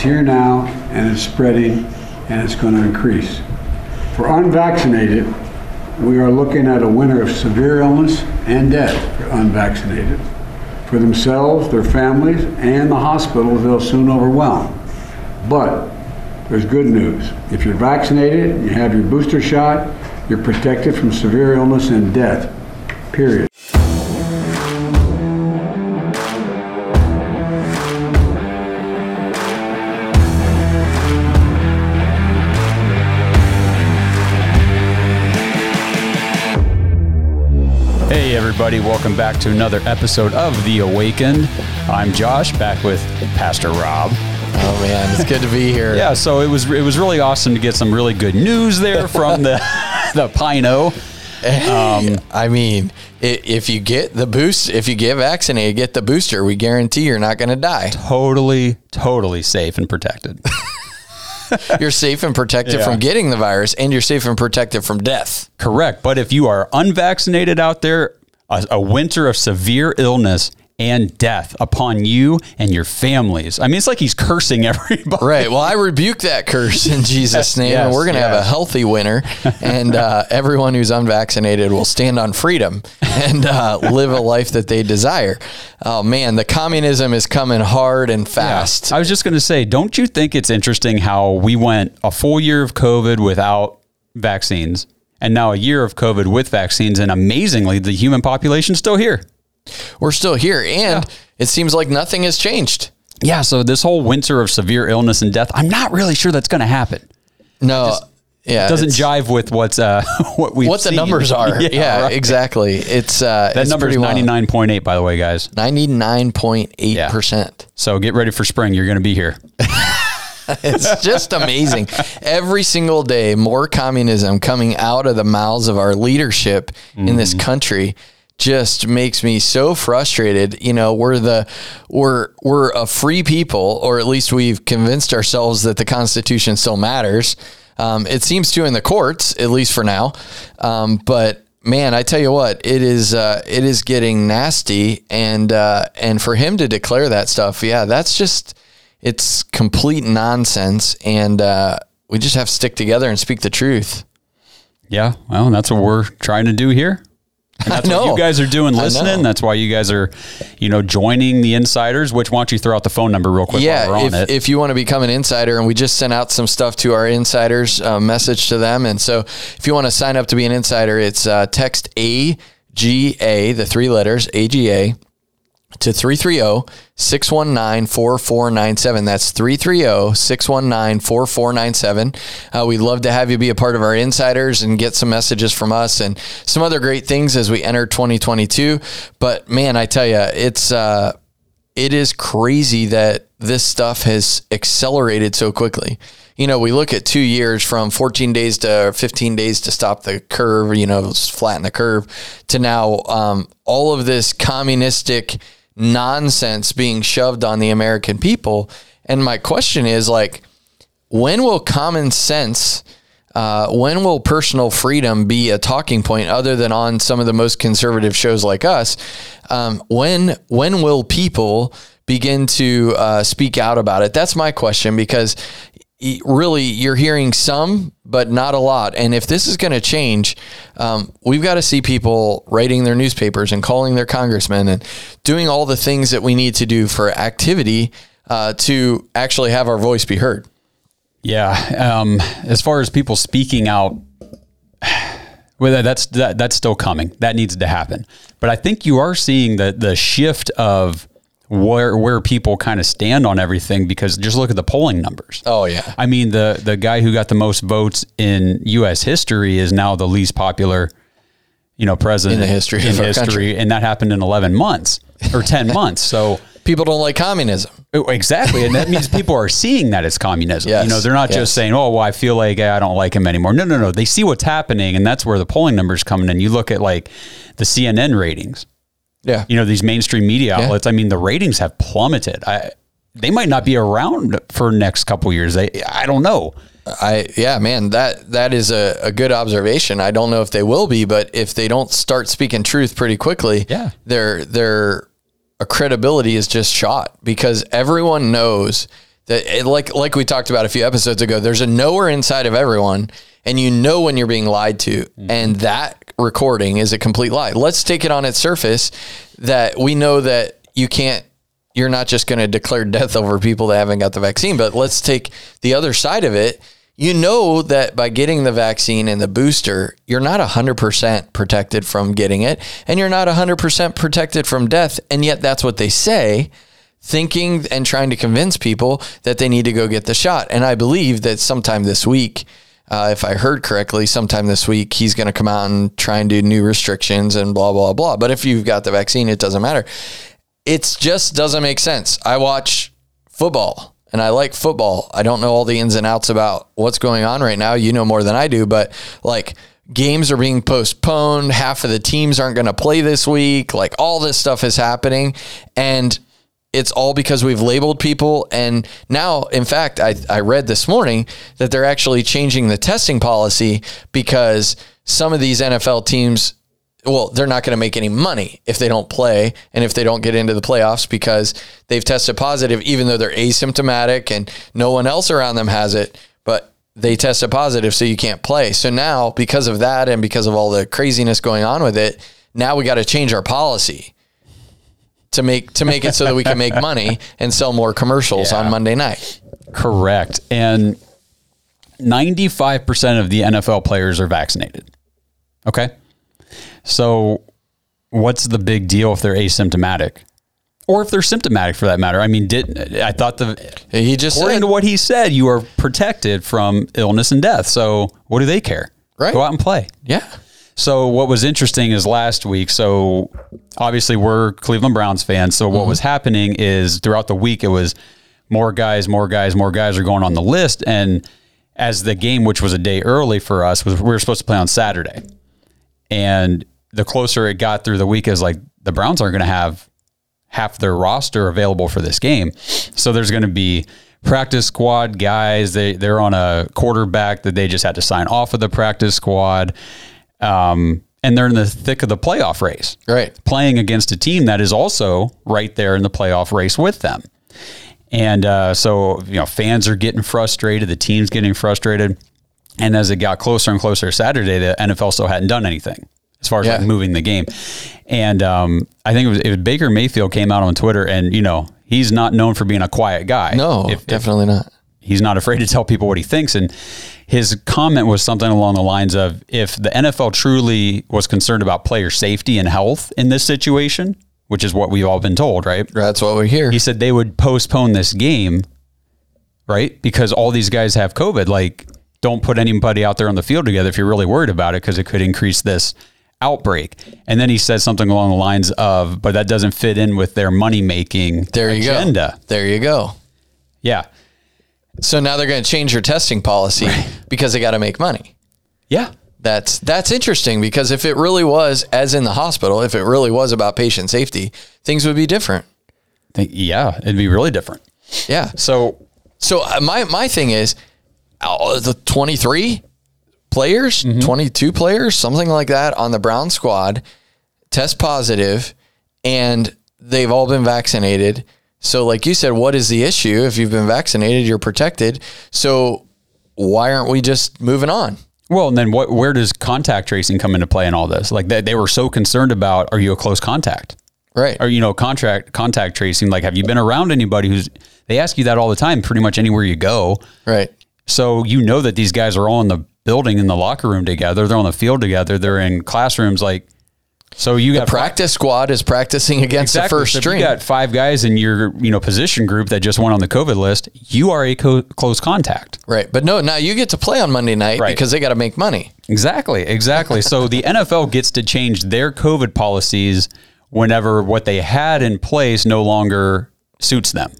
It's here now, and it's spreading, and it's going to increase. For unvaccinated, we are looking at a winter of severe illness and death for unvaccinated. For themselves, their families, and the hospitals they'll soon overwhelm. But there's good news. If you're vaccinated, you have your booster shot, you're protected from severe illness and death. Period. Everybody, welcome back to another episode of The Awakened. I'm Josh, back with Pastor Rob. Oh man, it's good to be here. Yeah, so it was it was really awesome to get some really good news there from the the Pino. Um, I mean, if you get the boost, if you get vaccinated, you get the booster, we guarantee you're not going to die. Totally, totally safe and protected. You're safe and protected Yeah. from getting the virus, and you're safe and protected from death. Correct. But if you are unvaccinated out there, a, a winter of severe illness and death upon you and your families. I mean, it's like he's cursing everybody. Right. Well, I rebuke that curse in Jesus' name, Yes, and we're going to have a healthy winter, and uh, everyone who's unvaccinated will stand on freedom and uh, live a life that they desire. Oh man, the communism is coming hard and fast. I was just going to say, don't you think it's interesting how we went a full year of COVID without vaccines and now a year of COVID with vaccines, and amazingly, the human population's still here. We're still here, and it seems like nothing has changed. Yeah, so this whole winter of severe illness and death, I'm not really sure that's going to happen. No, yeah, It doesn't jive with what's uh what we what the numbers are. Yeah, right. exactly. It's uh, That number is pretty wild. 99.8, by the way, guys. Ninety nine point eight percent. So get ready for spring. You're going to be here. It's just amazing. Every single day, more communism coming out of the mouths of our leadership in this country just makes me so frustrated. You know, we're the we're we're a free people, or at least we've convinced ourselves that the Constitution still matters. Um, it seems to in the courts, at least for now. Um, but man, I tell you what, it is uh, it is getting nasty, and uh, and for him to declare that stuff, yeah, that's just it's complete nonsense, and uh, we just have to stick together and speak the truth. Yeah, well, that's what we're trying to do here. And that's what know. you guys are doing listening. That's why you guys are, you know, joining the insiders. Which why don't you throw out the phone number real quick while we're Yeah, on if, it? if you want to become an insider, and we just sent out some stuff to our insiders, uh, message to them. And so if you want to sign up to be an insider, it's uh, text AGA, the three letters AGA, to 330-619-4497. That's 330-619-4497. Uh, we'd love to have you be a part of our insiders and get some messages from us and some other great things as we enter 2022. But man, I tell you, it's uh, it is crazy that this stuff has accelerated so quickly. You know, we look at two years from 14 days to 15 days to stop the curve, you know, flatten the curve, to now um, all of this communistic nonsense being shoved on the American people. And my question is like, when will common sense uh, when will personal freedom be a talking point other than on some of the most conservative shows like us um, when when will people begin to uh, speak out about it that's my question because really you're hearing some but not a lot and if this is going to change um, we've got to see people writing their newspapers and calling their congressmen and doing all the things that we need to do for activity uh, to actually have our voice be heard yeah, um, as far as people speaking out, well, that- that's that, that's still coming. That needs to happen. But I think you are seeing the the shift of where where people kind of stand on everything because just look at the polling numbers. Oh, yeah. I mean the the guy who got the most votes in U.S. history is now the least popular, you know, president In the history in history, country. and that happened in eleven months or ten months. So. people don't like communism Oh, Exactly. And that means people are seeing that as communism. Yes, You know, they're not yes. just saying, oh, well, I feel like eh, I don't like him anymore. No, no, no. They see what's happening. And that's where the polling numbers come in. And you look at like the CNN ratings, yeah you know, these mainstream media outlets. I mean, the ratings have plummeted. I, they might not be around for next couple years. They, I don't know. I yeah, man, that that is a, a good observation. I don't know if they will be, but if they don't start speaking truth pretty quickly, Yeah. their their credibility is just shot because everyone knows that it, like like we talked about a few episodes ago. There's a knower inside of everyone, and you know when you're being lied to, mm-hmm. and that recording is a complete lie. Let's take it on its surface that we know that you can't. You're not just going to declare death over people that haven't got the vaccine, but let's take the other side of it. You know that by getting the vaccine and the booster, you're not 100% protected from getting it, and you're not 100% protected from death. And yet, that's what they say thinking and trying to convince people that they need to go get the shot. And I believe that sometime this week, uh, if I heard correctly, sometime this week, he's going to come out and try and do new restrictions and blah, blah, blah. But if you've got the vaccine, it doesn't matter. It just doesn't make sense. I watch football and I like football. I don't know all the ins and outs about what's going on right now. You know more than I do, but like, games are being postponed. Half of the teams aren't going to play this week. Like all this stuff is happening. And it's all because we've labeled people. And now, in fact, I, I read this morning that they're actually changing the testing policy because some of these NFL teams, well, they're not going to make any money if they don't play and if they don't get into the playoffs because they've tested positive, even though they're asymptomatic and no one else around them has it. But they tested positive, so you can't play. So now, because of that and because of all the craziness going on with it, now we got to change our policy to make to make it so that we can make money and sell more commercials Yeah. on Monday night. Correct. And 95% of the NFL players are vaccinated. Okay. So what's the big deal if they're asymptomatic? Or if they're symptomatic for that matter. I mean, did I thought the He just according said, to what he said, you are protected from illness and death. So what do they care? Right. Go out and play. yeah, So what was interesting is last week. So obviously we're Cleveland Browns fans. So what mm-hmm. was happening is throughout the week it was more guys, more guys, more guys are going on the list. And as the game, which was a day early for us, was we were supposed to play on Saturday. And the closer it got through the week, is like the Browns aren't going to have half their roster available for this game. So there's going to be practice squad guys. They they're on a quarterback that they just had to sign off of the practice squad. Um, and they're in the thick of the playoff race, right. playing against a team that is also right there in the playoff race with them. And uh, so, you know, fans are getting frustrated, the team's getting frustrated. And as it got closer and closer Saturday, the NFL still hadn't done anything as far as Yeah. like moving the game. And um, I think it was, it was Baker Mayfield came out on Twitter, and you know he's not known for being a quiet guy. No, If- if definitely not. he's not afraid to tell people what he thinks. And his comment was something along the lines of if the NFL truly was concerned about player safety and health in this situation, which is what we've all been told, right? That's what we hear. He said they would postpone this game, right? Because all these guys have COVID. Like, don't put anybody out there on the field together if you're really worried about it because it could increase this outbreak. And then he said something along the lines of, but that doesn't fit in with their money making there you agenda. go. There you go. Yeah. So now they're going to change your testing policy because they got to make money. Yeah. That's that's interesting because if it really was, as in the hospital, if it really was about patient safety, things would be different. Think, yeah, it'd be really different. Yeah. So So uh, my my thing is, uh, the twenty three players, twenty two players, something like that on the Brown squad, test positive, and they've all been vaccinated. So, like you said, what is the issue? If you've been vaccinated, you're protected. So, why aren't we just moving on? Well, and then what? Where does contact tracing come into play in all this? Like they, they were so concerned about, are you a close contact? Right. Or you know, contract contact tracing. Like, have you been around anybody who's? They ask you that all the time, pretty much anywhere you go. Right. So you know that these guys are all in the building in the locker room together. They're on the field together. They're in classrooms. Like, so you got the Practice squad is practicing against Exactly. the first So if string. You got five guys in your you know position group that just went on the COVID list. You are a co- close contact. right. But no, now you get to play on Monday night Right. because they got to make money. Exactly, exactly. so the NFL gets to change their COVID policies whenever what they had in place no longer suits them.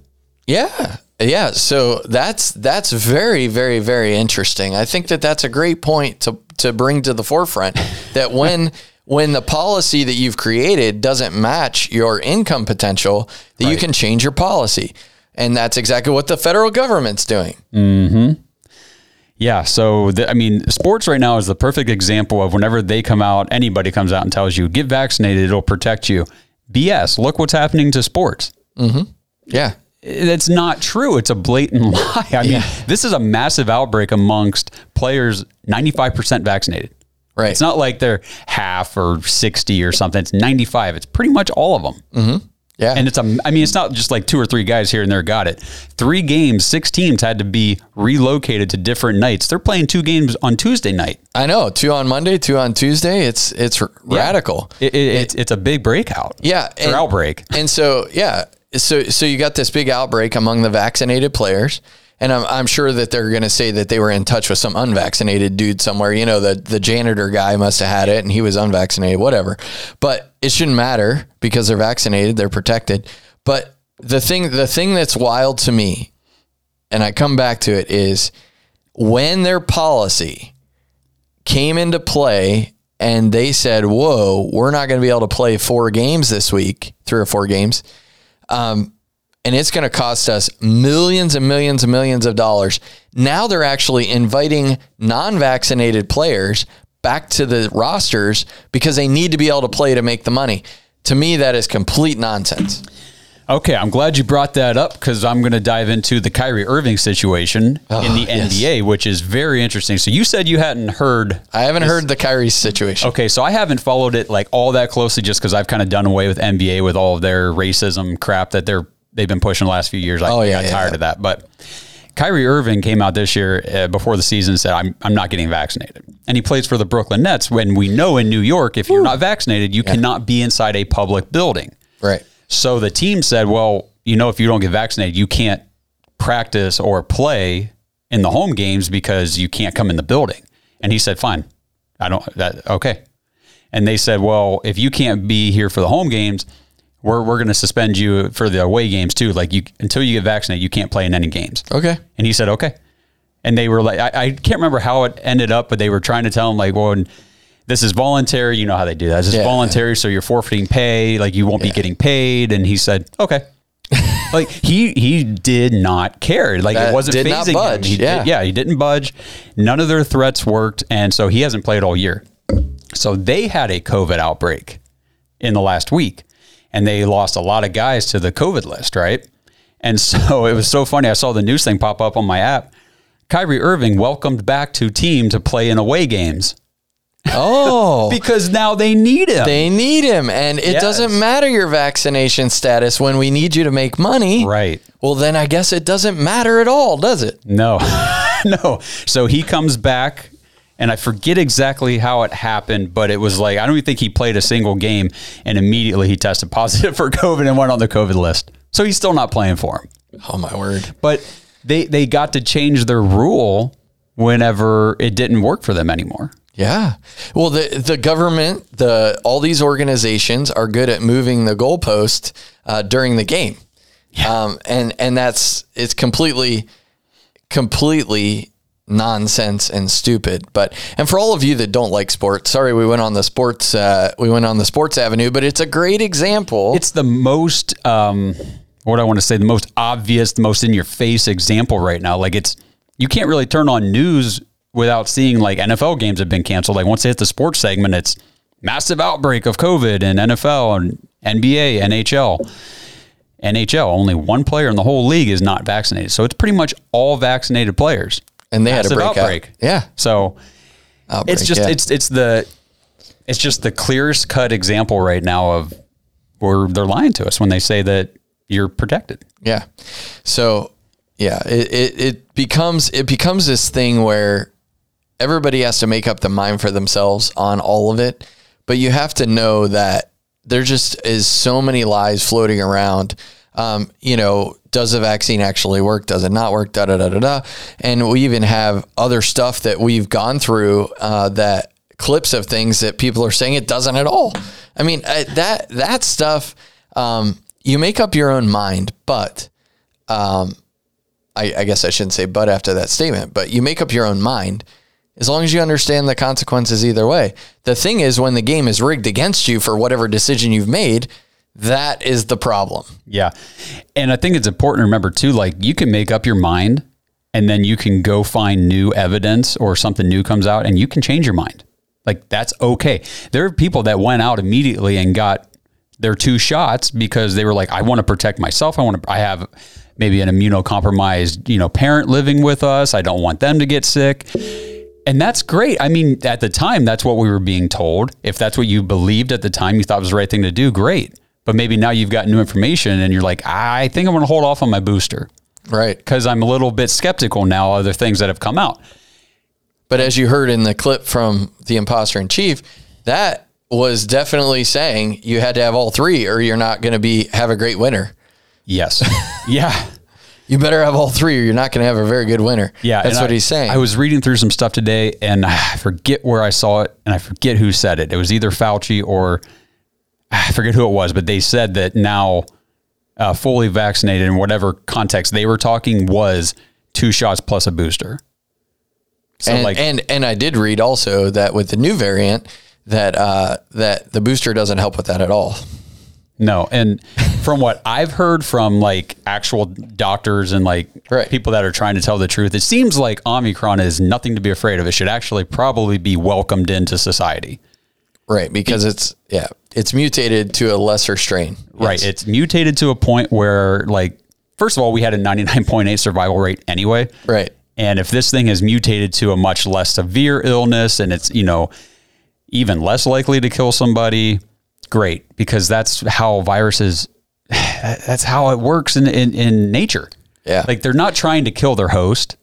Yeah. Yeah, so that's that's very very very interesting. I think that that's a great point to to bring to the forefront that when when the policy that you've created doesn't match your income potential, that you can change your policy. And that's exactly what the federal government's doing. Mm-hmm. Yeah. So the, I mean, sports right now is the perfect example of whenever they come out, anybody comes out and tells you get vaccinated, it'll protect you. BS. Look what's happening to sports. Mm-hmm. Yeah. It's not true. It's a blatant lie. I mean, Yeah. this is a massive outbreak amongst players 95% vaccinated. Right. It's not like they're half or 60 or something. It's 95. It's pretty much all of them. Mm-hmm. Yeah. And it's a, I mean, it's not just like two or three guys here and there got it. Three games, six teams had to be relocated to different nights. They're playing two games on Tuesday night. I know. Two on Monday, two on Tuesday. It's it's r- radical. It, it, it's, it's a big breakout. Yeah, Or outbreak. And so, yeah, so so you got this big outbreak among the vaccinated players, and I'm I'm sure that they're going to say that they were in touch with some unvaccinated dude somewhere. You know, the the janitor guy must have had it, and he was unvaccinated, whatever. But it shouldn't matter because they're vaccinated, they're protected. But the thing the thing that's wild to me, and I come back to it, is when their policy came into play and they said, "Whoa, we're not going to be able to play four games this week, three or four games, um, and it's going to cost us millions and millions and millions of dollars." Now they're actually inviting non-vaccinated players back to the rosters because they need to be able to play to make the money. To me, that is complete nonsense. Okay, I'm glad you brought that up because I'm going to dive into the Kyrie Irving situation ah, in the Oh, yes. NBA, which is very interesting. So you said you hadn't heard. I haven't heard the Kyrie situation. Okay, so I haven't followed it like all that closely just because I've kind of done away with NBA with all of their racism crap that they're they've been pushing the last few years. I Oh, yeah, got yeah, tired yeah. of that. But Kyrie Irving came out this year uh, before the season and said, I'm, I'm not getting vaccinated. And he plays for the Brooklyn Nets when we know in New York, if you're not vaccinated, you cannot be inside a public building. Right. So the team said, well, you know, if you don't get vaccinated, you can't practice or play in the home games because you can't come in the building. And he said, fine, I don't, that, okay. And they said, well, if you can't be here for the home games, we're, we're going to suspend you for the away games too. Like you, until you get vaccinated, you can't play in any games. Okay. And he said, okay. And they were like, I, I can't remember how it ended up, but they were trying to tell him like, well, this is voluntary. You know how they do that. This is Yeah. voluntary. So you're forfeiting pay. Like you won't be getting paid. And he said, okay. like he, he did not care. Like That it wasn't did not budge. him. He Yeah. did- yeah. He didn't budge. None of their threats worked. And so he hasn't played all year. So they had a COVID outbreak in the last week and they lost a lot of guys to the COVID list, right? And so it was so funny. I saw the news thing pop up on my app. Kyrie Irving welcomed back to team to play in away games Oh. because now they need him. They need him, and it Yes. doesn't matter your vaccination status when we need you to make money. right. Well, then I guess it doesn't matter at all, does it? No, no. So he comes back, and I forget exactly how it happened, but it was like I don't even think he played a single game, and immediately he tested positive for COVID and went on the COVID list. So he's still not playing for him. Oh my word! But they they got to change their rule whenever it didn't work for them anymore. Yeah. Well, the the government, the all these organizations are good at moving the goalpost uh, during the game, um, and and that's it's completely, completely nonsense and stupid. But and for all of you that don't like sports, sorry we went on the sports uh, we went on the sports avenue, but it's a great example. It's the most um, what I want to say, the most obvious, the most in your face example right now. Like it's you can't really turn on news without seeing like NFL games have been canceled. Like once they hit the sports segment, it's massive outbreak of COVID in NFL and NBA, NHL. NHL, only one player in the whole league is not vaccinated. So it's pretty much all vaccinated players. And they had a breakout. Yeah, So outbreak, it's just yeah. it's it's the it's just the clearest cut example right now of where they're lying to us when they say that you're protected. Yeah. So yeah, it, it, it becomes it becomes this thing where everybody has to make up the mind for themselves on all of it. But you have to know that there just is so many lies floating around. Um, you know, does the vaccine actually work? Does it not work? Da da da da da. And we even have other stuff that we've gone through uh, that clips of things that people are saying it doesn't at all. I mean, that that stuff. Um, you make up your own mind, but um, I, I guess I shouldn't say but after that statement, but you make up your own mind as long as you understand the consequences either way. The thing is, when the game is rigged against you for whatever decision you've made, that is the problem. Yeah. And I think it's important to remember too, like you can make up your mind and then you can go find new evidence or something new comes out and you can change your mind. Like that's okay. There are people that went out immediately and got their two shots because they were like, I want to protect myself. I want to, I have maybe an immunocompromised, you know, parent living with us. I don't want them to get sick. And that's great. I mean, at the time, that's what we were being told. If that's what you believed at the time, you thought was the right thing to do, great. But maybe now you've got new information and you're like, I think I'm going to hold off on my booster Right. because I'm a little bit skeptical now, other things that have come out. But as you heard in the clip from the imposter in chief, that was definitely saying you had to have all three or you're not going to be have a great winter. Yes. yeah. You better have all three or you're not going to have a very good winter. Yeah, That's what I- he's saying. I was reading through some stuff today, and I forget where I saw it, and I forget who said it. It was either Fauci or I forget who it was, but they said that now uh, fully vaccinated in whatever context they were talking was two shots plus a booster. So and, like, and and I did read also that with the new variant that uh, that the booster doesn't help with that at all. No, and from what I've heard from like actual doctors and like Right. people that are trying to tell the truth, it seems like Omicron is nothing to be afraid of. It should actually probably be welcomed into society. Right, because it's yeah, it's mutated to a lesser strain. Right. Yes. It's mutated to a point where, like, first of all, we had a 99.8 survival rate anyway. Right. And if this thing is mutated to a much less severe illness and it's, you know, even less likely to kill somebody, great, because that's how viruses, that's how it works in, in, in nature. Yeah. Like they're not trying to kill their host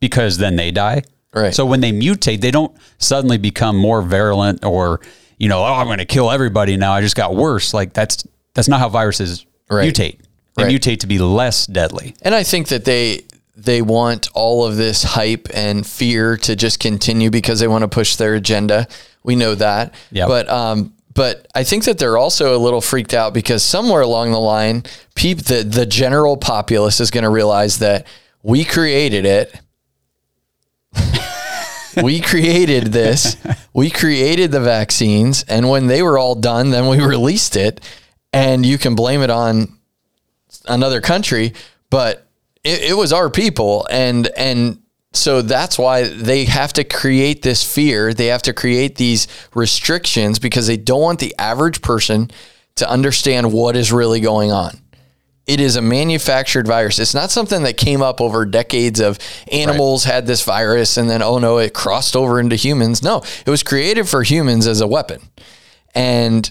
because then they die. Right. So when they mutate, they don't suddenly become more virulent or, you know, oh, I'm going to kill everybody now. I just got worse. Like that's, that's not how viruses Right. mutate. They Right. mutate to be less deadly. And I think that they they want all of this hype and fear to just continue because they want to push their agenda. We know that. Yep. But um but I think that they're also a little freaked out because somewhere along the line, peop the the general populace is going to realize that we created it. we created this. We created the vaccines, and when they were all done, then we released it. And you can blame it on another country, but it, it was our people, and and so that's why they have to create this fear. They have to create these restrictions because they don't want the average person to understand what is really going on. It is a manufactured virus. It's not something that came up over decades of animals had this virus and then, oh no, it crossed over into humans. No, it was created for humans as a weapon. And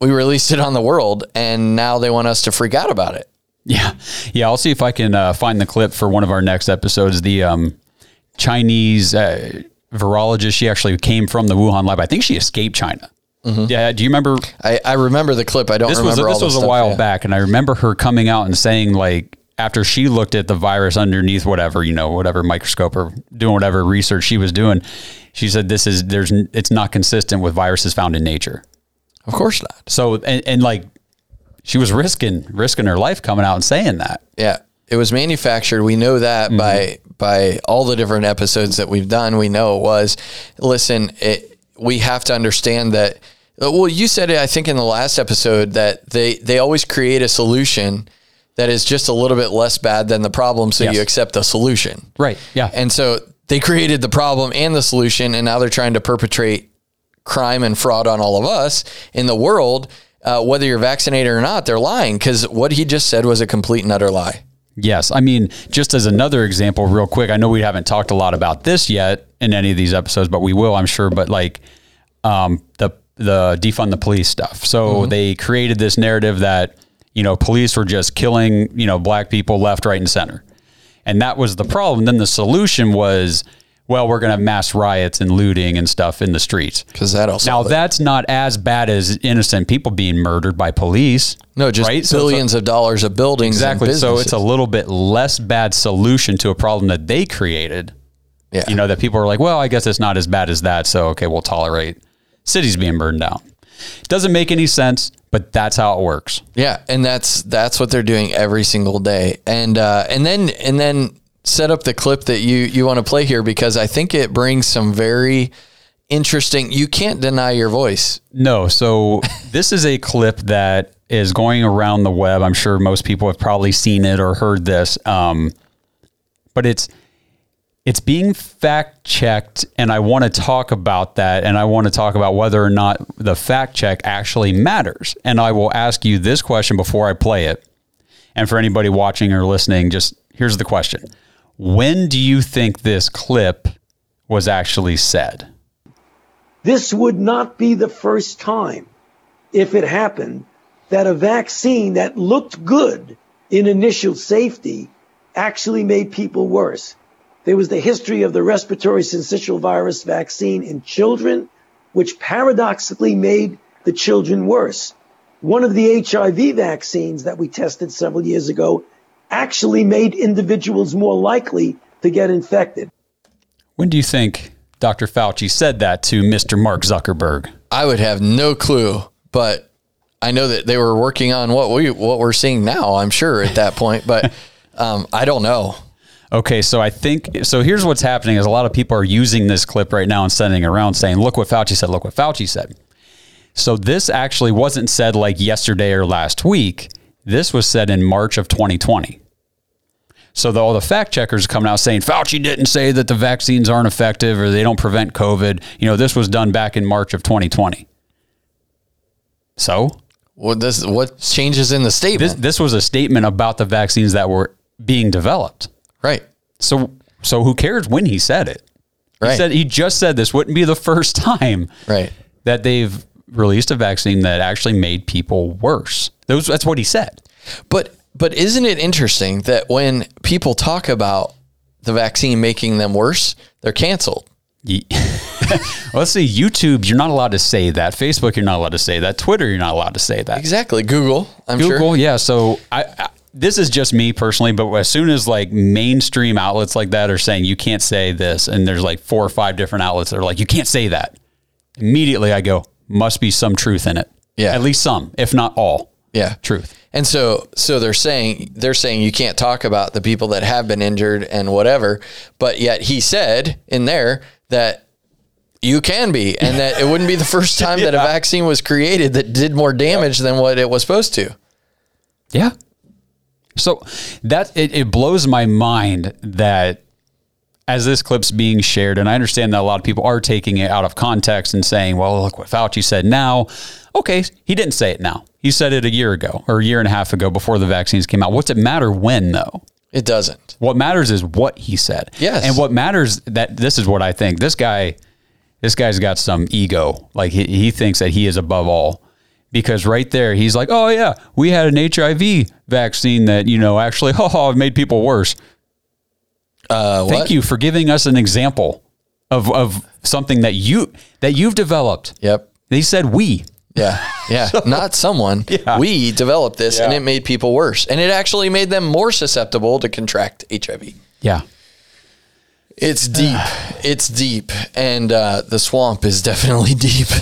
we released it on the world, and now they want us to freak out about it. Yeah. Yeah. I'll see if I can uh, find the clip for one of our next episodes. The um, Chinese uh, virologist, she actually came from the Wuhan lab. I think she escaped China. Yeah. Do you remember? I, I remember the clip. I don't This was remember all this was a while yeah. back, and I remember her coming out and saying like after she looked at the virus underneath whatever you know whatever microscope or doing whatever research she was doing, she said this is there's it's not consistent with viruses found in nature. Of course not. So and, and like she was risking risking her life coming out and saying that. Yeah, it was manufactured. We know that Mm-hmm. by by all the different episodes that we've done. We know it was. Listen, it, we have to understand that. Well, you said it. I think in the last episode that they they always create a solution that is just a little bit less bad than the problem, so Yes. you accept the solution. Right. Yeah. And so they created the problem and the solution, and now they're trying to perpetrate crime and fraud on all of us in the world. Uh, whether you're vaccinated or not, they're lying because what he just said was a complete and utter lie. Yes. I mean, just as another example, real quick, I know we haven't talked a lot about this yet in any of these episodes, but we will, I'm sure. But like um, the the defund the police stuff. So they created this narrative that you know police were just killing you know black people left, right, and center, and that was the problem. Then the solution was, well, we're going to have mass riots and looting and stuff in the streets. Because that also Now that's not as bad as innocent people being murdered by police. no, just right? So a- billions of dollars of buildings. Exactly. So it's a little bit less bad solution to a problem that they created. yeah. You know, that people are like, well, I guess it's not as bad as that. So, okay, we'll tolerate cities being burned down. Doesn't make any sense, but that's how it works. Yeah, and that's that's what they're doing every single day. And uh, and then and then set up the clip that you you want to play here because I think it brings some very interesting. You can't deny your voice. No. So, this is a clip that is going around the web. I'm sure most people have probably seen it or heard this. Um, but it's it's being fact checked and I want to talk about that and I want to talk about whether or not the fact check actually matters. And I will ask you this question before I play it. And for anybody watching or listening, just here's the question When do you think this clip was actually said? This would not be the first time, if it happened, that a vaccine that looked good in initial safety actually made people worse. There was the history of the respiratory syncytial virus vaccine in children, which paradoxically made the children worse. One of the HIV vaccines that we tested several years ago actually made individuals more likely to get infected. When do you think Dr. Fauci said that to Mr. Mark Zuckerberg? I would have no clue, but I know that they were working on what we what we're seeing now. I'm sure at that point, but um, I don't know. Okay, so I think so. Here's what's happening: is a lot of people are using this clip right now and sending it around, saying, "Look what Fauci said. Look what Fauci said." So this actually wasn't said like yesterday or last week. This was said in March of 2020. So the, all the fact checkers coming out saying Fauci didn't say that the vaccines aren't effective or they don't prevent COVID. You know, this was done back in March of 2020. So What this what changes in the statement? this this was a statement about the vaccines that were being developed. right. So so who cares when he said it? He Right. said he just said this wouldn't be the first time Right. that they've released a vaccine that actually made people worse. Those, that's what he said. But but isn't it interesting that when people talk about the vaccine making them worse, they're canceled. Ye- well, let's see. YouTube, you're not allowed to say that. Facebook, you're not allowed to say that. Twitter, you're not allowed to say that. Exactly. Google, I'm Google, sure. yeah. So I, I, this is just me personally, but as soon as like mainstream outlets like that are saying you can't say this, and there's like four or five different outlets that are like you can't say that, immediately I go must be some truth in it. Yeah. at least some, if not all. Yeah. Truth. And so so they're saying they're saying you can't talk about the people that have been injured and whatever, but yet he said in there that you can be and that it wouldn't be the first time that a vaccine was created that did more damage than what it was supposed to. Yeah. So that it, it blows my mind that as this clip's being shared, and I understand that a lot of people are taking it out of context and saying, well, look what Fauci said now. Okay, he didn't say it now. He said it a year ago or a year and a half ago before the vaccines came out. What's it matter when though? It doesn't. What matters is what he said. Yes. And what matters that this is what I think. This guy, this guy's got some ego. Like he, he thinks that he is above all. Because right there, he's like, oh yeah, we had an HIV vaccine that, you know, actually, oh, made people worse. Uh, Thank you for giving us an example of, of something that you that you've developed. Yep. He said we. Yeah. Yeah. Not someone. Yeah. We developed this and it made people worse. And it actually made them more susceptible to contract HIV. Yeah. It's deep. it's deep. And uh, the swamp is definitely deep.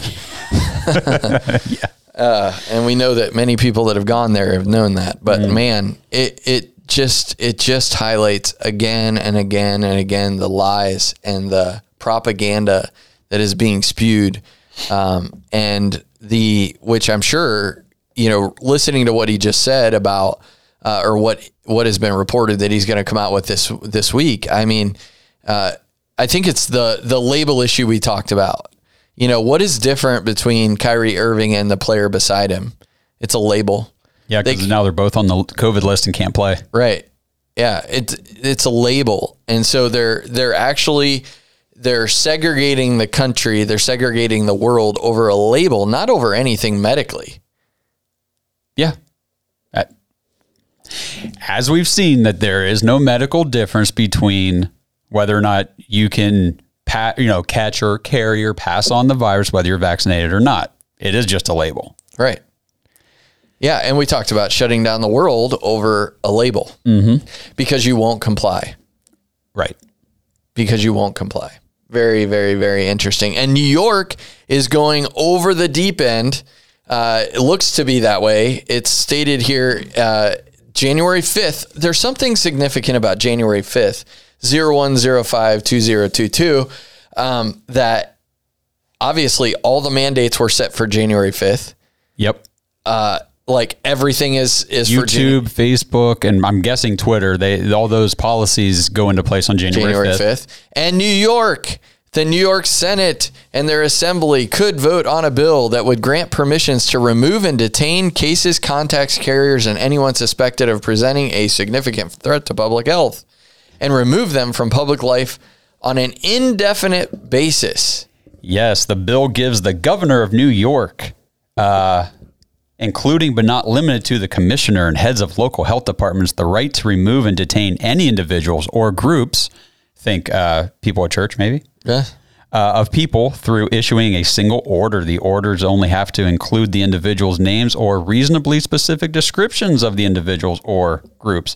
Yeah. Uh, and we know that many people that have gone there have known that. But man, it it just it just highlights again and again and again the lies and the propaganda that is being spewed, um, and the which I'm sure you know listening to what he just said about uh, or what what has been reported that he's going to come out with this this week. I mean, uh, I think it's the the label issue we talked about. You know, what is different between Kyrie Irving and the player beside him? It's a label. Yeah, They- because now they're both on the COVID list and can't play. Right. Yeah, it's it's a label. And so they're they're actually they're segregating the country, they're segregating the world over a label, not over anything medically. Yeah. As we've seen that there is no medical difference between whether or not you can pa- you know catch or carry or pass on the virus whether you're vaccinated or not. It is just a label. Right. Yeah, and we talked about shutting down the world over a label mm-hmm. because you won't comply. Right. because you won't comply. Very, very, very interesting. And New York is going over the deep end. Uh, it looks to be that way. It's stated here uh, January 5th. There's something significant about January 5th, 01052022, um, that obviously all the mandates were set for January 5th. Yep. Like everything is, is for YouTube, Facebook, and I'm guessing Twitter, they all those policies go into place on January, January 5th. 5th. And New York, The New York Senate and their assembly could vote on a bill that would grant permissions to remove and detain cases, contacts, carriers, and anyone suspected of presenting a significant threat to public health and remove them from public life on an indefinite basis. Yes, the bill gives the governor of New York, uh, including but not limited to the commissioner and heads of local health departments, the right to remove and detain any individuals or groups. Think uh, people at church, maybe Yeah. uh, of people through issuing a single order. The orders only have to include the individual's names or reasonably specific descriptions of the individuals or groups.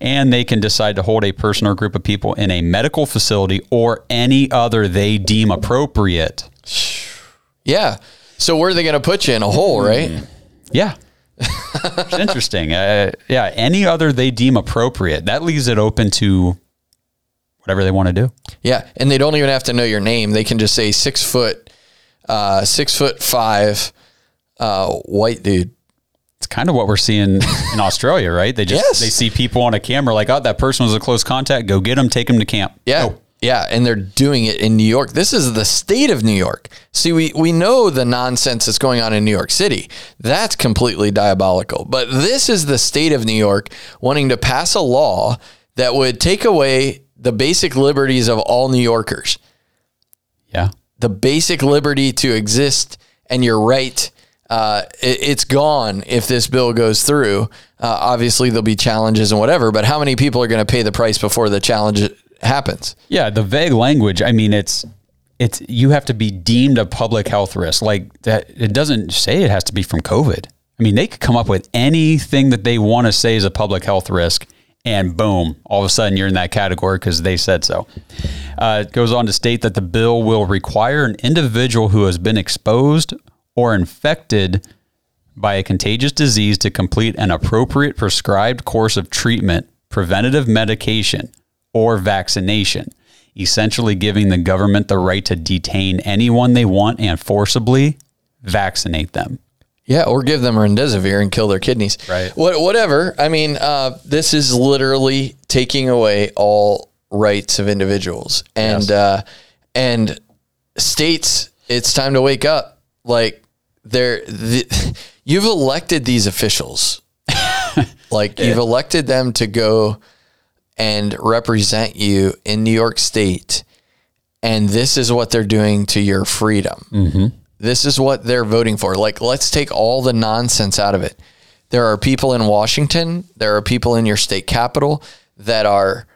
And they can decide to hold a person or group of people in a medical facility or any other they deem appropriate. Yeah. So where are they going to put you in a hole, right? Yeah. it's interesting. Uh, yeah, any other they deem appropriate. That leaves it open to whatever they want to do. Yeah, and they don't even have to know your name. They can just say six foot, uh, six foot five, uh, white dude. It's kind of what we're seeing in Australia, right? They just Yes. they see people on a camera like, oh, that person was a close contact. Go get them, take them to camp. Yeah. Yeah, and they're doing it in New York. This is the state of New York. See, we we know the nonsense that's going on in New York City. That's completely diabolical. But this is the state of New York wanting to pass a law that would take away the basic liberties of all New Yorkers. Yeah. the basic liberty to exist and your right uh, it, it's gone if this bill goes through. Uh, obviously, there'll be challenges and whatever, but how many people are going to pay the price before the challenge happens? Yeah, the vague language. I mean, it's it's you have to be deemed a public health risk. Like that, it doesn't say it has to be from COVID. I mean, they could come up with anything that they want to say is a public health risk, and boom, all of a sudden you're in that category because they said so. Uh, it goes on to state that the bill will require an individual who has been exposed or infected by a contagious disease to complete an appropriate prescribed course of treatment, preventative medication, or vaccination, essentially giving the government the right to detain anyone they want and forcibly vaccinate them. Yeah, or give them remdesivir and kill their kidneys. Right. What, whatever. I mean, uh, this is literally taking away all rights of individuals, and Yes. uh, and states. It's time to wake up. Like they're the, you've elected these officials. like you've elected them to go and represent you in New York State, and this is what they're doing to your freedom. This is what they're voting for. Like, let's take all the nonsense out of it. There are people in Washington, there are people in your state capital that are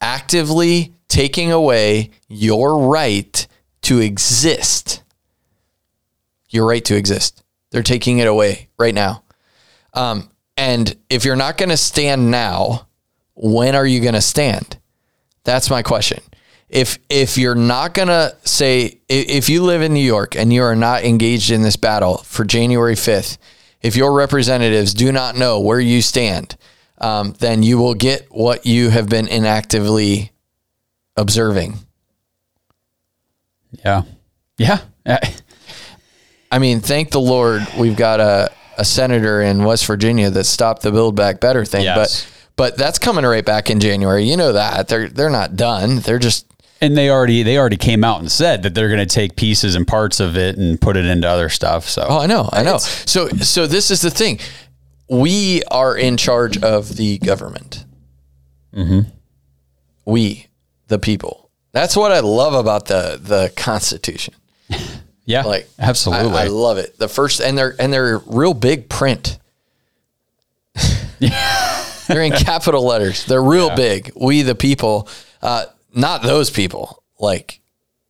actively taking away your right to exist. Your right to exist. They're taking it away right now. Um, and if you're not going to stand now, when are you going to stand? That's my question. If if you're not gonna say if you live in New York and you are not engaged in this battle for January 5th, if your representatives do not know where you stand, um, then you will get what you have been inactively observing. Yeah. Yeah. I mean, thank the Lord we've got a, a senator in West Virginia that stopped the Build Back Better thing. Yes. But but that's coming right back in January. You know that. They're they're not done. They're just And they already they already came out and said that they're going to take pieces and parts of it and put it into other stuff. So Oh, I know, I know. So, so this is the thing: we are in charge of the government. Mm-hmm. We, the people. That's what I love about the the Constitution. yeah, Like, absolutely. I, I love it. The first, and they're and they're real big print. they're in capital letters. They're real big. We, the people, uh, not those people. Like,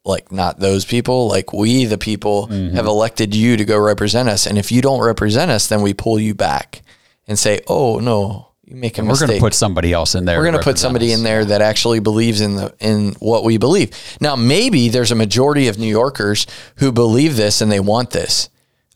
like not those people. Like we, the people, have elected you to go represent us. And if you don't represent us, then we pull you back and say, "Oh no, you make a mistake. We're going to put somebody else in there. We're going to put somebody in there that actually believes in the in what we believe. Now, maybe there's a majority of New Yorkers who believe this and they want this.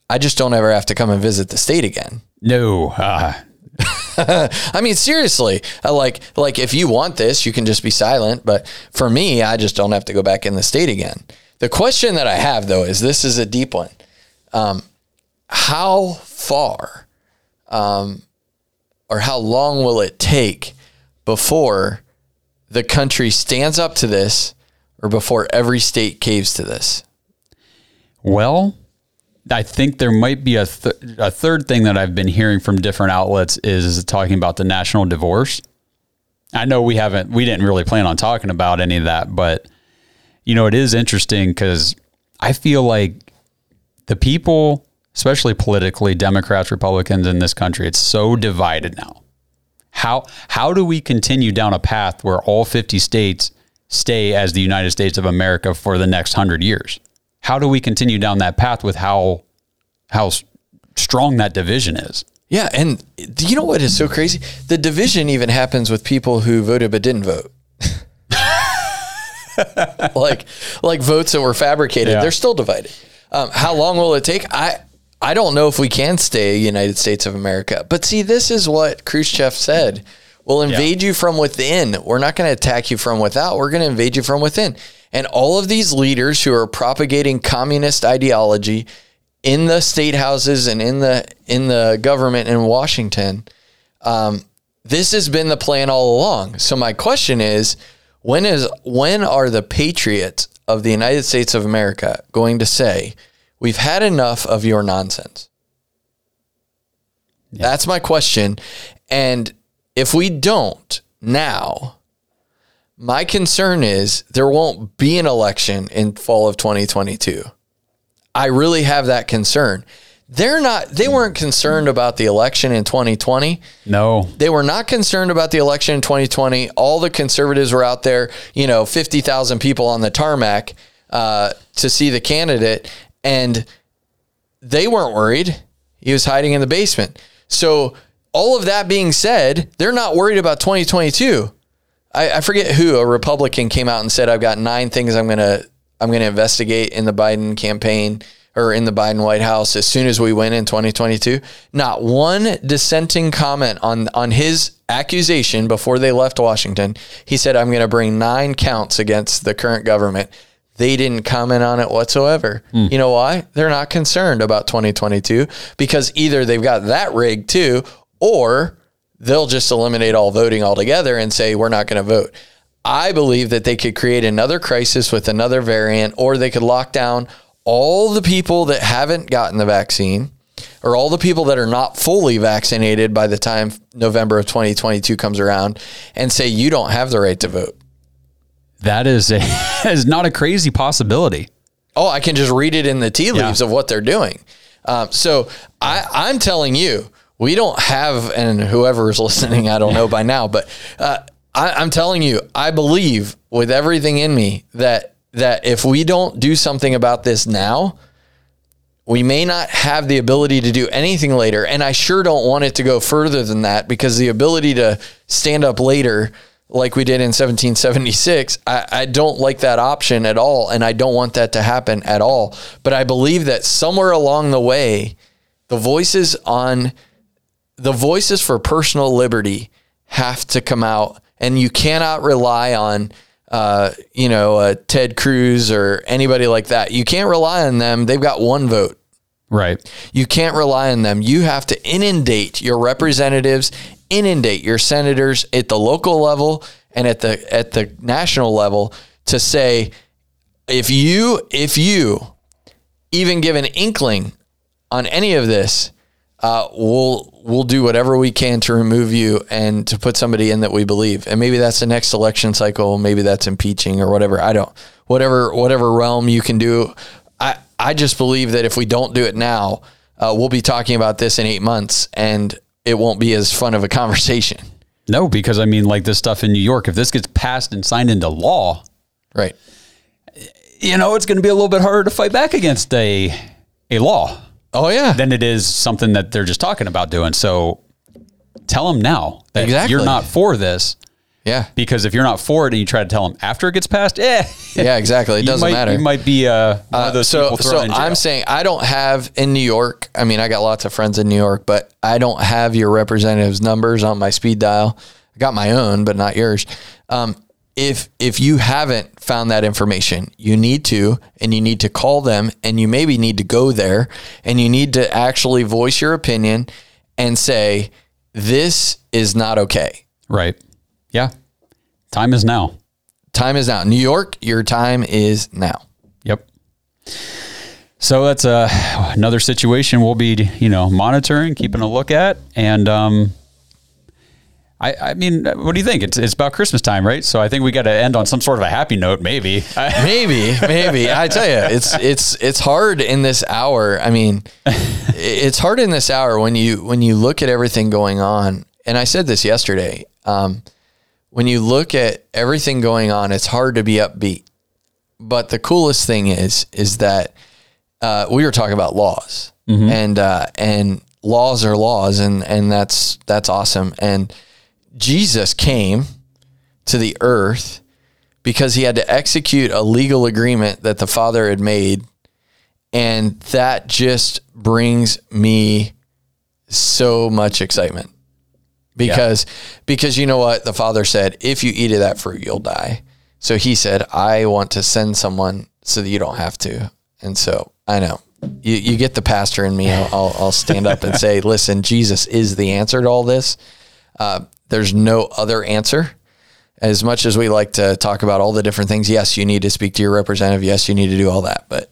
I just don't ever have to come and visit the state again. No, uh, I mean, seriously, I like like if you want this, you can just be silent. But for me, I just don't have to go back in the state again. The question that I have though is this is a deep one. Um, how far, um, or how long will it take before the country stands up to this, or before every state caves to this? Well, I think there might be a, th- a third thing that I've been hearing from different outlets is talking about the national divorce. I know we haven't, we didn't really plan on talking about any of that, but you know, it is interesting because I feel like the people, especially politically, Democrats, Republicans in this country, it's so divided now. How how do we continue down a path where all 50 states stay as the United States of America for the next 100 years? How do we continue down that path with how how strong that division is? Yeah, and do you know what is so crazy? The division even happens with people who voted but didn't vote. like like votes that were fabricated, Yeah. they're still divided. Um, how long will it take? I I don't know if we can stay United States of America. But see, this is what Khrushchev said. We'll invade you from within. We're not going to attack you from without. We're going to invade you from within. And all of these leaders who are propagating communist ideology in the state houses and in the in the government in Washington, um, this has been the plan all along. So my question is, when is when are the patriots of the United States of America going to say, "We've had enough of your nonsense"? That's my question. And if we don't now, my concern is there won't be an election in fall of 2022. I really have that concern. They're not they weren't concerned about the election in 2020. No. They were not concerned about the election in 2020. All the conservatives were out there, you know, 50,000 people on the tarmac uh, to see the candidate, and they weren't worried. He was hiding in the basement. So, all of that being said, they're not worried about 2022. I, I forget who a Republican came out and said, "I've got nine things I'm gonna I'm gonna investigate in the Biden campaign." Or in the Biden White House as soon as we win in 2022. Not one dissenting comment on on his accusation before they left Washington. He said, "I'm going to bring nine counts against the current government." They didn't comment on it whatsoever. Hmm. You know why? They're not concerned about 2022 because either they've got that rigged too, or they'll just eliminate all voting altogether and say we're not going to vote. I believe that they could create another crisis with another variant, or they could lock down all the people that haven't gotten the vaccine, or all the people that are not fully vaccinated by the time November of 2022 comes around, and say you don't have the right to vote. That is a is not a crazy possibility. Oh, I can just read it in the tea leaves of what they're doing. Um, so I, I'm telling you, we don't have, and whoever is listening, I don't know by now, but uh, I, I'm telling you, I believe with everything in me that that if we don't do something about this now, we may not have the ability to do anything later. And I sure don't want it to go further than that because the ability to stand up later, like we did in 1776, I, I don't like that option at all. And I don't want that to happen at all. But I believe that somewhere along the way, the voices on the voices for personal liberty have to come out. And you cannot rely on uh, you know, uh, Ted Cruz or anybody like that. You can't rely on them. They've got one vote. Right. You can't rely on them. You have to inundate your representatives, inundate your senators at the local level and at the at the national level to say if you if you even give an inkling on any of this, uh, we'll we'll do whatever we can to remove you and to put somebody in that we believe. And maybe that's the next election cycle. Maybe that's impeaching or whatever. I don't. Whatever whatever realm you can do. I I just believe that if we don't do it now, uh, we'll be talking about this in eight months, and it won't be as fun of a conversation. No, because I mean, like this stuff in New York, if this gets passed and signed into law, Right. you know, it's going to be a little bit harder to fight back against a a law Oh yeah. than it is something that they're just talking about doing. So tell them now that Exactly. you're not for this. yeah. Because if you're not for it and you try to tell them after it gets passed, eh, Yeah. Exactly. It doesn't might, matter. You might be uh, one of those so, people so. I'm saying I don't have in New York. I mean, I got lots of friends in New York, but I don't have your representatives' numbers on my speed dial. I got my own, but not yours. Um, if if you haven't found that information, you need to, and you need to call them, and you maybe need to go there, and you need to actually voice your opinion and say this is not okay. right. Yeah. Time is now. Time is now. New York, your time is now. Yep. So that's uh, another situation we'll be, you know, monitoring, keeping a look at, and um, I, I mean, what do you think? It's it's about Christmas time, right? So I think we got to end on some sort of a happy note, maybe. maybe, maybe. I tell you, it's it's it's hard in this hour. I mean, it's hard in this hour when you when you look at everything going on. And I said this yesterday. Um, when you look at everything going on, it's hard to be upbeat. But the coolest thing is is that uh, we were talking about laws, mm-hmm. and uh, and laws are laws, and and that's that's awesome. And Jesus came to the earth because he had to execute a legal agreement that the Father had made. And that just brings me so much excitement. Because yeah. because you know what? The father said if you eat of that fruit you'll die. So he said i want to send someone so that you don't have to. And so i know. You, you get the pastor in me. I'll, I'll, I'll stand up and say listen jesus is the answer to all this. Uh, there's no other answer. As much as we like to talk about all the different things, yes, you need to speak to your representative. Yes, you need to do all that. But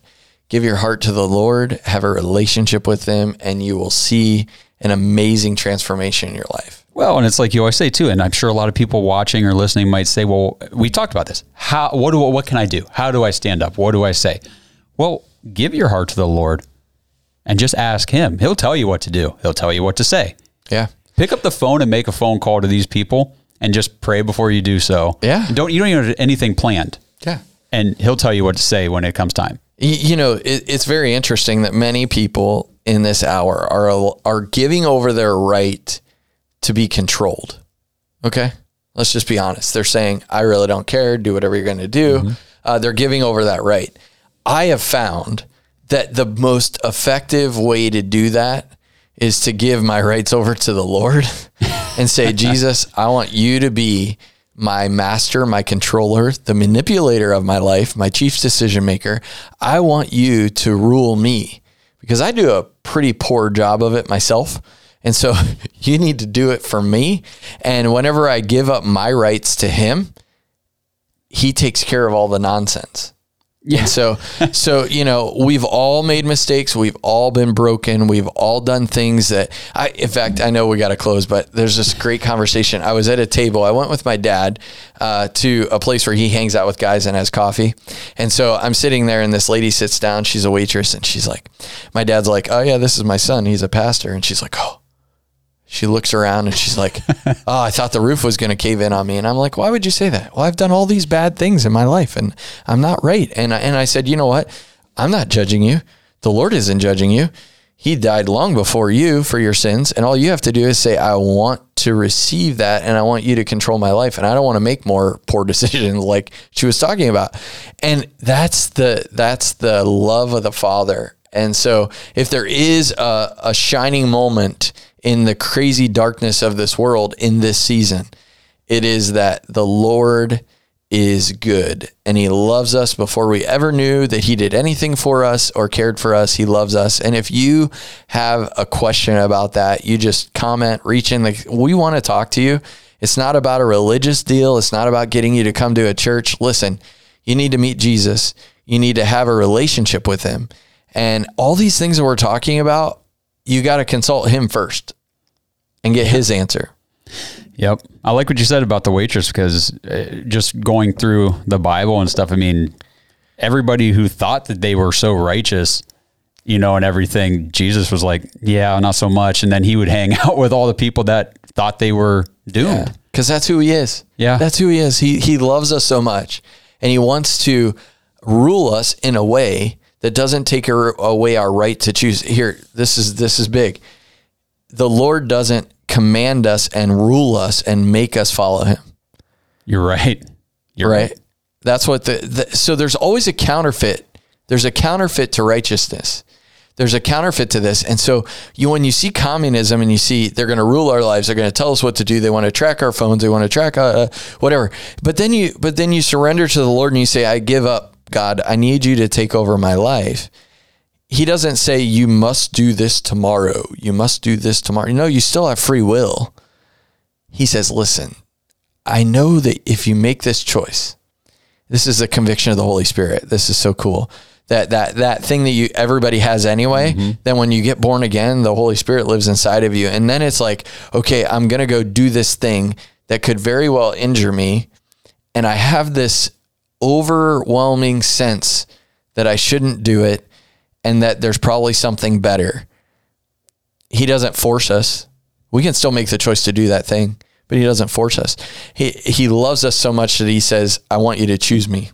give your heart to the Lord, have a relationship with Him, and you will see an amazing transformation in your life. Well, and it's like you always say too, and I'm sure a lot of people watching or listening might say, "Well, we talked about this. How? What do? What can I do? How do I stand up? What do I say?" Well, give your heart to the Lord, and just ask Him. He'll tell you what to do. He'll tell you what to say. Yeah pick up the phone and make a phone call to these people and just pray before you do so. Yeah. Don't you don't even have anything planned. Yeah. And he'll tell you what to say when it comes time. You know, it, it's very interesting that many people in this hour are are giving over their right to be controlled. Okay, let's just be honest. They're saying, "I really don't care. Do whatever you're going to do." Mm-hmm. Uh, they're giving over that right. I have found that the most effective way to do that is to give my rights over to the Lord and say, Jesus, I want you to be my master, my controller, the manipulator of my life, my chief decision maker. I want you to rule me because I do a pretty poor job of it myself. And so you need to do it for me. And whenever I give up my rights to him, he takes care of all the nonsense. Yeah. And so, so, you know, we've all made mistakes. We've all been broken. We've all done things that I, in fact, I know we got to close, but there's this great conversation. I was at a table. I went with my dad uh, to a place where he hangs out with guys and has coffee. And so I'm sitting there and this lady sits down. She's a waitress and she's like, my dad's like, oh yeah, this is my son. He's a pastor. And she's like, oh, she looks around and she's like, "Oh, I thought the roof was going to cave in on me." And I'm like, "Why would you say that?" Well, I've done all these bad things in my life and I'm not right. And I, and I said, "You know what? I'm not judging you. The Lord isn't judging you. He died long before you for your sins, and all you have to do is say, "I want to receive that and I want you to control my life and I don't want to make more poor decisions like she was talking about." And that's the that's the love of the Father. And so if there is a, a shining moment in the crazy darkness of this world in this season. It is that the Lord is good and he loves us before we ever knew that he did anything for us or cared for us. He loves us. And if you have a question about that, you just comment, reach in. Like, we want to talk to you. It's not about a religious deal. It's not about getting you to come to a church. Listen, you need to meet Jesus. You need to have a relationship with him. And all these things that we're talking about you got to consult him first and get his answer. Yep. I like what you said about the waitress because uh, just going through the Bible and stuff, I mean, everybody who thought that they were so righteous, you know, and everything, Jesus was like, yeah, not so much. And then he would hang out with all the people that thought they were doomed. Because that's who he is. Yeah. That's who he is. He, he loves us so much and he wants to rule us in a way that doesn't take away our right to choose. Here, this is this is big. The Lord doesn't command us and rule us and make us follow Him. You're right. You're right. right. That's what the, the so there's always a counterfeit. There's a counterfeit to righteousness. There's a counterfeit to this. And so you when you see communism and you see they're going to rule our lives, they're going to tell us what to do, they want to track our phones, they want to track uh, uh, whatever. But then you but then you surrender to the Lord and you say I give up God, I need you to take over my life. He doesn't say, you must do this tomorrow. You must do this tomorrow. No, you still have free will. He says, listen, I know that if you make this choice, This is a conviction of the Holy Spirit. This is so cool. That that that thing that you everybody has anyway. Mm-hmm. Then when you get born again, the Holy Spirit lives inside of you, and then it's like, okay, I'm gonna go do this thing that could very well injure me, and I have this overwhelming sense that I shouldn't do it, and that there's probably something better. He doesn't force us. We can still make the choice to do that thing, but he doesn't force us. He he loves us so much that he says, "I want you to choose me."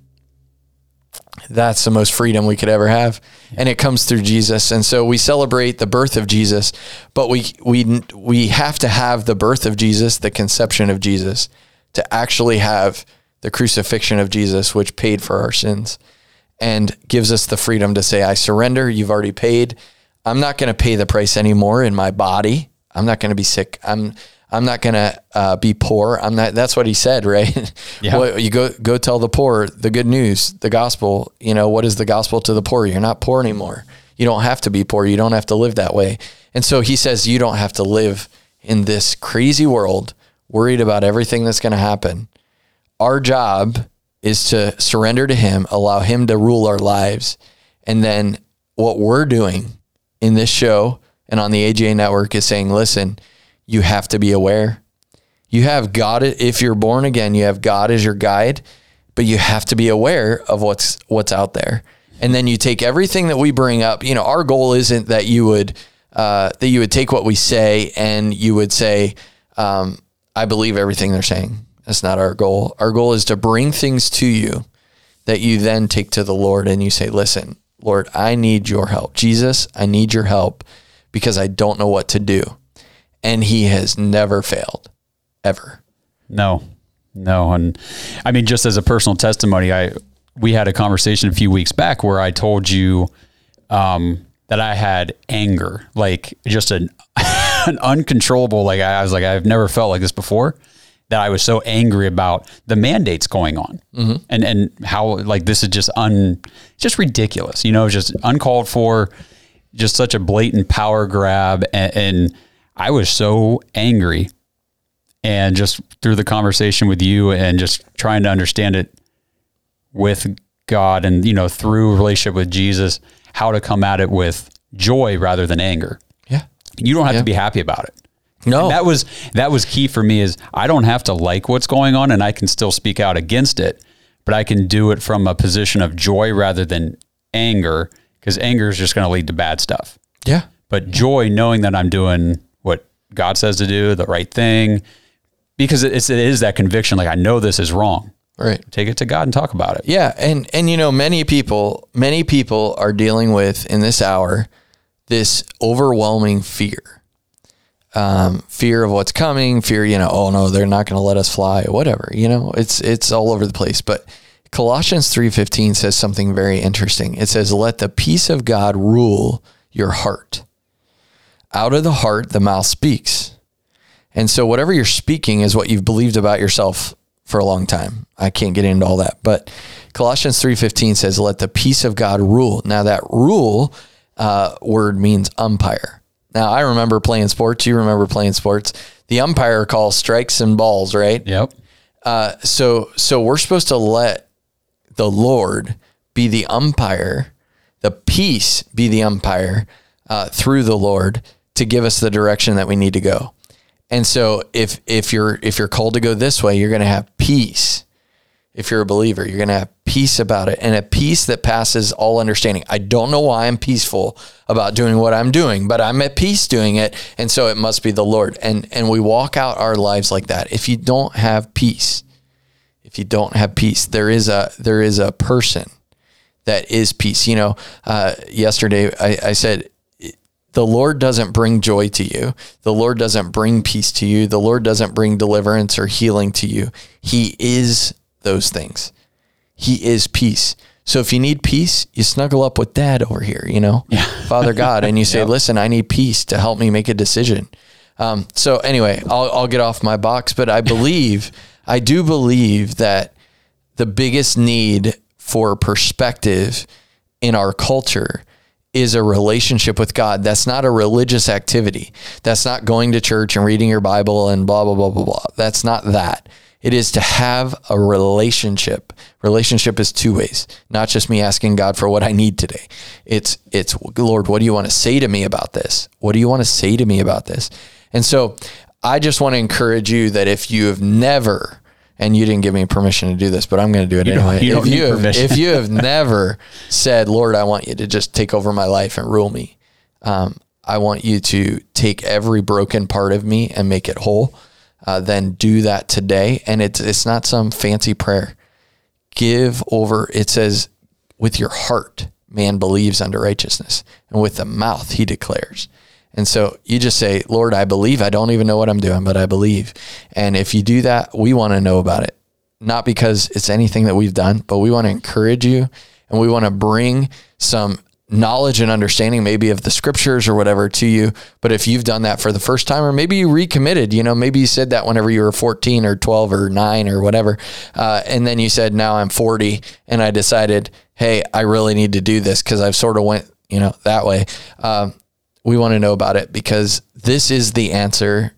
That's the most freedom we could ever have, and it comes through Jesus. And so we celebrate the birth of Jesus, but we we we have to have the birth of Jesus, the conception of Jesus, to actually have the crucifixion of Jesus, which paid for our sins and gives us the freedom to say, I surrender. You've already paid. I'm not going to pay the price anymore in my body. I'm not going to be sick. I'm I'm not going to uh, be poor. I'm not. That's what he said, right? Yeah. What- you go go tell the poor the good news, the gospel. You know what is the gospel to the poor? You're not poor anymore. You don't have to be poor. You don't have to live that way. And so he says you don't have to live in this crazy world, worried about everything that's going to happen our job is to surrender to him, allow him to rule our lives. And then what we're doing in this show and on the AGA network is saying, listen, you have to be aware. You have God if you're born again, you have God as your guide, but you have to be aware of what's what's out there. And then you take everything that we bring up. You know, our goal isn't that you would uh, that you would take what we say and you would say, um, I believe everything they're saying. That's not our goal. Our goal is to bring things to you that you then take to the Lord and you say, Listen, Lord, I need your help. Jesus, I need your help because I don't know what to do. And he has never failed, ever. No, no, and I mean, just as a personal testimony, I we had a conversation a few weeks back where I told you um, that I had anger, like just an an uncontrollable. Like I was like I've never felt like this before. That I was so angry about the mandates going on, mm-hmm. and and how like this is just un just ridiculous. You know, just uncalled for, just such a blatant power grab, and, and I was so angry and just through the conversation with you and just trying to understand it with God and you know through relationship with Jesus how to come at it with joy rather than anger. Yeah. You don't have Yeah. to be happy about it. No. And that was that was key for me is I don't have to like what's going on and I can still speak out against it, but I can do it from a position of joy rather than anger because anger is just going to lead to bad stuff. yeah. But joy knowing that I'm doing what God says to do, the right thing, because it's, it is that conviction. Like I know this is wrong. Right. Take it to God and talk about it. Yeah, and and you know, many people, many people are dealing with in this hour this overwhelming fear, um, fear of what's coming, fear, you know, oh no, they're not going to let us fly, whatever. You know, it's it's all over the place. But Colossians three fifteen says something very interesting. It says, "Let the peace of God rule your heart. Out of the heart, the mouth speaks." And so whatever you're speaking is what you've believed about yourself for a long time. I can't get into all that, but Colossians 3:15 says let the peace of God rule. Now that rule uh, word means umpire. Now I remember playing sports, you remember playing sports. The umpire calls strikes and balls, right? Yep. Uh, so so we're supposed to let the Lord be the umpire, the peace be the umpire uh, through the Lord to give us the direction that we need to go. And so if if you're if you're called to go this way, you're going to have peace. If you're a believer, you're going to have peace about it and a peace that passes all understanding. I don't know why I'm peaceful about doing what I'm doing, but I'm at peace doing it, and so it must be the Lord. And and we walk out our lives like that. If you don't have peace, if you don't have peace, there is a there is a person that is peace. You know, uh, yesterday I, I said the Lord doesn't bring joy to you. The Lord doesn't bring peace to you. The Lord doesn't bring deliverance or healing to you. He is those things. He is peace. So if you need peace, you snuggle up with dad over here, you know, Father God, and you say, listen, I need peace to help me make a decision. Um, so anyway, I'll, I'll get off my box, but I believe, I do believe that the biggest need for perspective in our culture is a relationship with God. That's not a religious activity. That's not going to church and reading your Bible and blah, blah, blah, blah, blah. That's not that. It is to have a relationship. Relationship is two ways, not just me asking God for what I need today. It's it's Lord, what do you want to say to me about this? What do you want to say to me about this? And so I just want to encourage you that if you have never and you didn't give me permission to do this, but I'm going to do it You anyway. you if you have, if you have never said, "Lord, I want you to just take over my life and rule me," um, I want you to take every broken part of me and make it whole. Uh, then do that today, and it's it's not some fancy prayer. Give over. It says, "With your heart, man believes unto righteousness, and with the mouth he declares." And so you just say, Lord, I believe. I don't even know what I'm doing, but I believe. And if you do that, we want to know about it. Not because it's anything that we've done, but we want to encourage you and we want to bring some knowledge and understanding maybe of the scriptures or whatever to you. But if you've done that for the first time, or maybe you recommitted, you know, maybe you said that whenever you were 14 or 12 or nine or whatever. Uh, and then you said, now I'm 40 and I decided, hey, I really need to do this because I've sort of went, you know, that way. Um, we want to know about it because this is the answer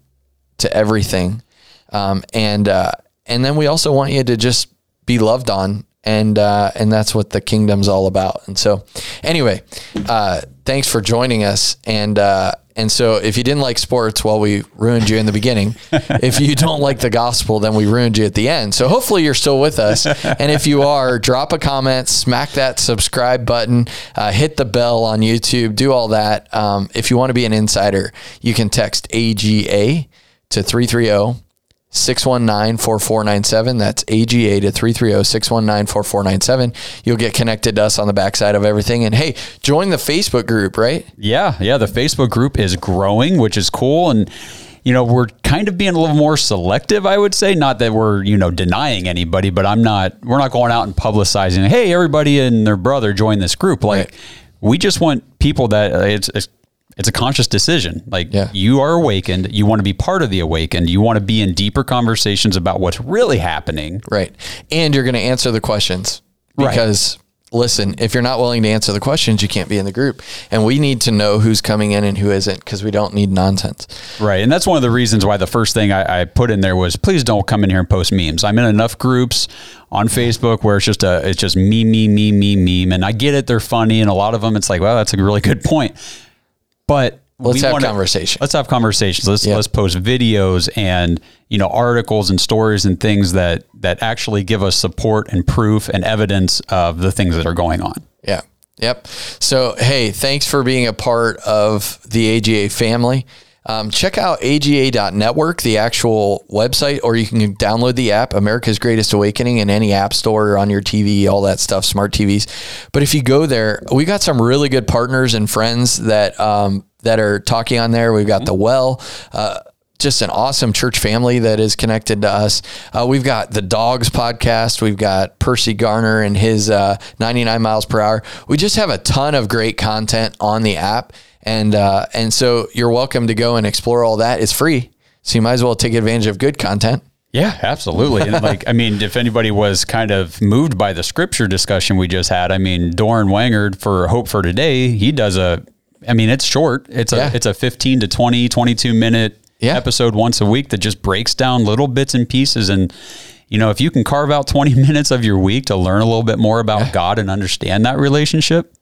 to everything. Um, and uh, and then we also want you to just be loved on, and uh, and that's what the kingdom's all about. And so, anyway, uh, thanks for joining us. And uh, and so, if you didn't like sports, well, we ruined you in the beginning. if you don't like the gospel, then we ruined you at the end. So hopefully, you're still with us. And if you are, drop a comment, smack that subscribe button, uh, hit the bell on YouTube, do all that. Um, if you want to be an insider, you can text AGA to 330 619 4497. That's AGA to 330 619 4497. You'll get connected to us on the backside of everything. And hey, join the Facebook group, right? Yeah, yeah. The Facebook group is growing, which is cool. And, you know, we're kind of being a little more selective, I would say. Not that we're, you know, denying anybody, but I'm not, we're not going out and publicizing, hey, everybody and their brother join this group. Like, Right. we just want people that it's, it's, it's a conscious decision. Like Yeah. you are awakened, you want to be part of the awakened, you want to be in deeper conversations about what's really happening. Right. And you're going to answer the questions Right. because listen, if you're not willing to answer the questions, you can't be in the group. And we need to know who's coming in and who isn't because we don't need nonsense. Right. And that's one of the reasons why the first thing I, I put in there was please don't come in here and post memes. I'm in enough groups on Facebook where it's just a it's just me, me, me, me, meme. And I get it, they're funny, and a lot of them it's like, well, that's a really good point. But Let's we have wanna- conversation. Let's have conversations. Let's Yeah. let's post videos and you know articles and stories and things that that actually give us support and proof and evidence of the things that are going on. Yeah. Yep. So, hey, thanks for being a part of the AGA family. Um, check out aga.network, the actual website, or you can download the app, America's Greatest Awakening, in any app store or on your TV, all that stuff, smart TVs. But if you go there, we got some really good partners and friends that um, that are talking on there. We've got the Well. Uh, just an awesome church family that is connected to us. Uh, we've got the Dogs podcast. We've got Percy Garner and his uh, 99 miles per hour. We just have a ton of great content on the app, and uh, and so you're welcome to go and explore all that. It's free, so you might as well take advantage of good content. Yeah, absolutely. And like, I mean, if anybody was kind of moved by the scripture discussion we just had, I mean, Doran Wangard for Hope for Today, he does a, I mean, it's short. It's a, Yeah. it's a 15 to 20, 22 minute Yeah. episode once a week that just breaks down little bits and pieces. And, you know, if you can carve out 20 minutes of your week to learn a little bit more about God and understand that relationship,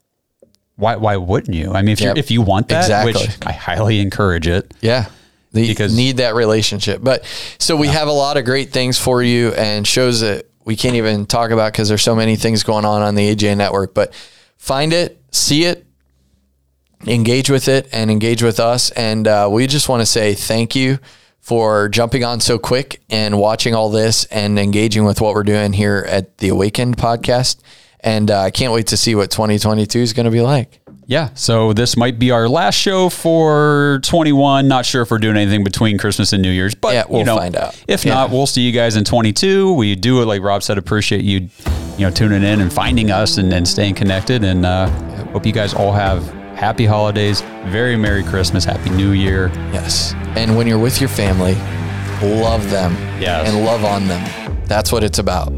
why, why wouldn't you? I mean, if Yep. you if you want that, Exactly. which I highly encourage it. Yeah. Because- need that relationship. But so we have a lot of great things for you and shows that we can't even talk about because there's so many things going on on the AGA network. But find it, see it, engage with it, and engage with us. And uh, we just want to say thank you for jumping on so quick and watching all this and engaging with what we're doing here at the Awakened podcast. And uh, I can't wait to see what 2022 is going to be like. Yeah, so this might be our last show for 21. Not sure if we're doing anything between Christmas and New Year's, but Yeah, we'll you know, find out. If Yeah. not, we'll see you guys in 22. We do, it, like Rob said, appreciate you, you know, tuning in and finding us and, and staying connected. And uh, hope you guys all have happy holidays, very merry Christmas, happy New Year. Yes. And when you're with your family, love them Yes. and love on them. That's what it's about.